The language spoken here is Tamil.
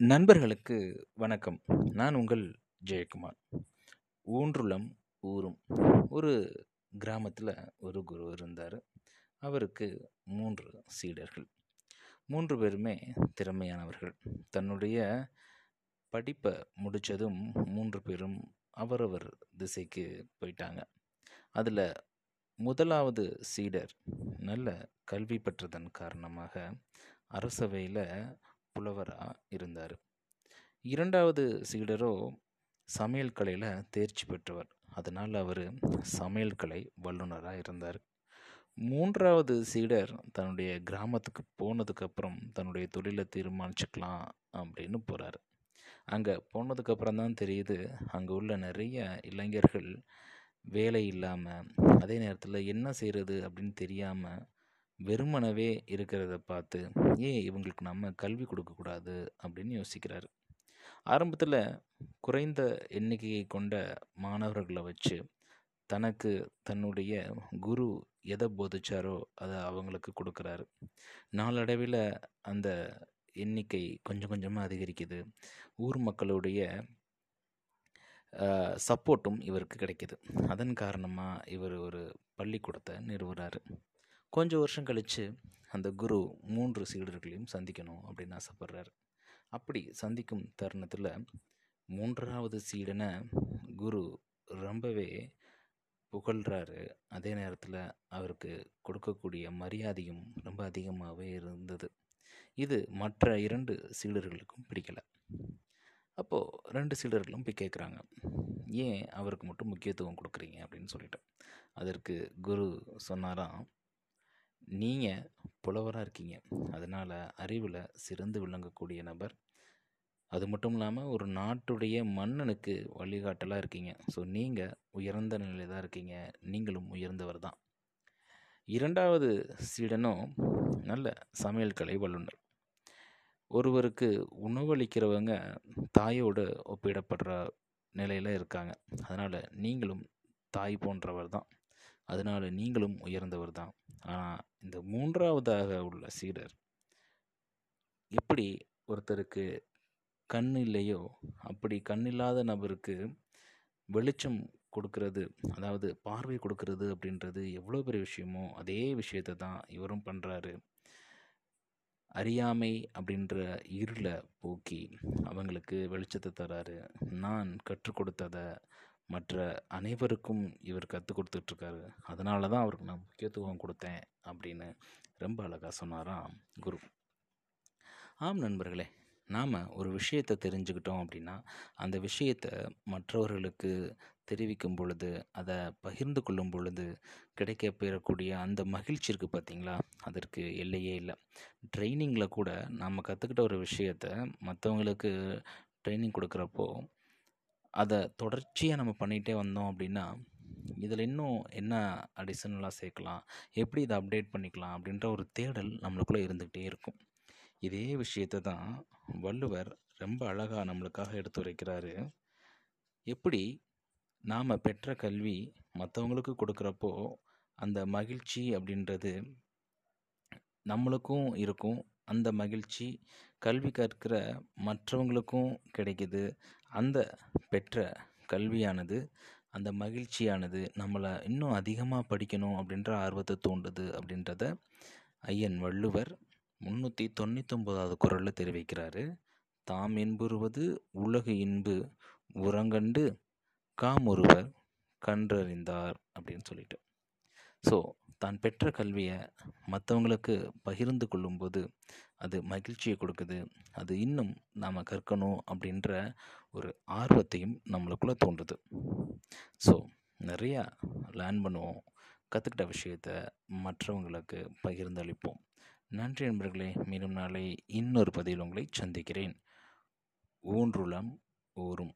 நண்பர்களுக்கு வணக்கம். நான் உங்கள் ஜெயக்குமார். ஊன்றுளம் ஊரும் ஒரு கிராமத்தில் ஒரு குரு இருந்தார். அவருக்கு மூன்று சீடர்கள். மூன்று பேருமே திறமையானவர்கள். தன்னுடைய படிப்பை முடித்ததும் மூன்று பேரும் அவரவர் திசைக்கு போயிட்டாங்க. அதில் முதலாவது சீடர் நல்ல கல்வி பெற்றதன் காரணமாக அரசவையில் புலவராக இருந்தார். இரண்டாவது சீடரோ சமையல் கலையில் தேர்ச்சி பெற்றவர். அதனால் அவர் சமையல் கலை வல்லுநராக இருந்தார். மூன்றாவது சீடர் தன்னுடைய கிராமத்துக்கு போனதுக்கப்புறம் தன்னுடைய தொழிலை தீர்மானிச்சுக்கலாம் அப்படின்னு போகிறார் அங்கே போனதுக்கப்புறம் தான் தெரியுது அங்கே உள்ள நிறைய இளைஞர்கள் வேலை இல்லாமல் அதே நேரத்தில் என்ன செய்கிறது அப்படின்னு தெரியாமல் வெறுமனவே இருக்கிறத பார்த்து ஏன் இவங்களுக்கு நம்ம கல்வி கொடுக்கக்கூடாது அப்படின்னு யோசிக்கிறாரு. ஆரம்பத்தில் குறைந்த எண்ணிக்கையை கொண்ட மாணவர்களை வச்சு தனக்கு தன்னுடைய குரு எதை போதிச்சாரோ அதை அவங்களுக்கு கொடுக்குறாரு. நாளடைவில் அந்த எண்ணிக்கை கொஞ்சம் கொஞ்சமாக அதிகரிக்குது. ஊர் மக்களுடைய சப்போர்ட்டும் இவருக்கு கிடைக்கிது. அதன் காரணமாக இவர் ஒரு பள்ளிக்கூடத்தை நிறுவுறாரு. கொஞ்சம் வருஷம் கழித்து அந்த குரு மூன்று சீடர்களையும் சந்திக்கணும் அப்படின்னு ஆசைப்படுறாரு. அப்படி சந்திக்கும் தருணத்தில் மூன்றாவது சீடனை குரு ரொம்பவே புகழ்கிறாரு அதே நேரத்தில் அவருக்கு கொடுக்கக்கூடிய மரியாதையும் ரொம்ப அதிகமாகவே இருந்தது. இது மற்ற இரண்டு சீடர்களுக்கும் பிடிக்கலை. அப்போது ரெண்டு சீடர்களும் போய் கேட்குறாங்க ஏன் அவருக்கு மட்டும் முக்கியத்துவம் கொடுக்குறீங்க? அப்படின்னு சொல்லிட்டு. அதற்கு குரு சொன்னாராம் நீங்கள் புலவராக இருக்கீங்க. அதனால் அறிவில் சிறந்து விளங்கக்கூடிய நபர். அது மட்டும் இல்லாமல் ஒரு நாட்டுடைய மன்னனுக்கு வழிகாட்டலாக இருக்கீங்க. ஸோ நீங்கள் உயர்ந்த நிலையில் தான் இருக்கீங்க. நீங்களும் உயர்ந்தவர் தான். இரண்டாவது சீடனும் நல்ல சமையல் கலை வல்லுநர். ஒருவருக்கு உணவளிக்கிறவங்க தாயோடு ஒப்பிடப்படுற நிலையில் இருக்காங்க. அதனால் நீங்களும் தாய் போன்றவர் தான். அதனால் நீங்களும் உயர்ந்தவர் தான். ஆனால் இந்த மூன்றாவதாக உள்ள சீடர் எப்படி ஒருத்தருக்கு கண் இல்லையோ அப்படி கண் இல்லாத நபருக்கு வெளிச்சம் கொடுக்கறது அதாவது பார்வை கொடுக்கறது அப்படின்றது எவ்வளோ பெரிய விஷயமோ அதே விஷயத்தை தான் இவரும் பண்ணுறாரு அறியாமை அப்படின்ற இருளை போக்கி அவங்களுக்கு வெளிச்சத்தை தராரு. நான் கற்றுக் கொடுத்ததை மற்ற அனைவருக்கும் இவர் கற்றுக் கொடுத்துட்ருக்காரு. அதனால தான் அவருக்கு நான் முக்கியத்துவம் கொடுத்தேன் அப்படின்னு ரொம்ப அழகாக சொன்னாராம் குரு. ஆம் நண்பர்களே நாம் ஒரு விஷயத்தை தெரிஞ்சுக்கிட்டோம் அப்படின்னா அந்த விஷயத்தை மற்றவர்களுக்கு தெரிவிக்கும் பொழுது அதை பகிர்ந்து கொள்ளும் பொழுது கிடைக்க பெறக்கூடிய அந்த மகிழ்ச்சி இருக்குது பார்த்திங்களா அதற்கு எல்லையே இல்லை. ட்ரைனிங்கில் கூட நம்ம கற்றுக்கிட்ட ஒரு விஷயத்தை மற்றவங்களுக்கு ட்ரைனிங் கொடுக்குறப்போ அதை தொடர்ச்சியாக நம்ம பண்ணிகிட்டே வந்தோம் அப்படின்னா இதில் இன்னும் என்ன அடிஷனலாக சேர்க்கலாம்? எப்படி இதை அப்டேட் பண்ணிக்கலாம்? அப்படின்ற ஒரு தேடல் நம்மளுக்குள்ளே இருந்துக்கிட்டே இருக்கும். இதே விஷயத்தை தான் வள்ளுவர் ரொம்ப அழகாக நம்மளுக்காக எடுத்து வைக்கிறாரு எப்படி நாம் பெற்ற கல்வி மற்றவங்களுக்கு கொடுக்குறப்போ அந்த மகிழ்ச்சி அப்படின்றது நம்மளுக்கும் இருக்கும் அந்த மகிழ்ச்சி கல்வி கற்கிற மற்றவங்களுக்கும் கிடைக்கிது. அந்த பெற்ற கல்வியானது அந்த மகிழ்ச்சியானது நம்மளை இன்னும் அதிகமாக படிக்கணும் அப்படின்ற ஆர்வத்தை தூண்டுது அப்படின்றத ஐயன் வள்ளுவர் முந்நூற்றி தொண்ணூத்தொம்போதாவது குரலில் தெரிவிக்கிறாரு. தாம் என்புறுவது உலகு இன்பு உரங்கண்டு காமொருவர் கன்றறிந்தார் அப்படின்னு சொல்லிட்டு. ஸோ தான் பெற்ற கல்வியை மற்றவங்களுக்கு பகிர்ந்து கொள்ளும்போது அது மகிழ்ச்சியை கொடுக்குது. அது இன்னும் நாம் கற்கணும் அப்படின்ற ஒரு ஆர்வத்தையும் நம்மளுக்குள்ளே தோன்றுது. ஸோ நிறையா லேர்ன் பண்ணுவோம் கற்றுக்கிட்ட விஷயத்த மற்றவங்களுக்கு பகிர்ந்தளிப்போம். நன்றி நண்பர்களே மீண்டும் நாளை இன்னொரு பதிவில் உங்களை சந்திக்கிறேன். ஊன்றுளம் ஊரும்.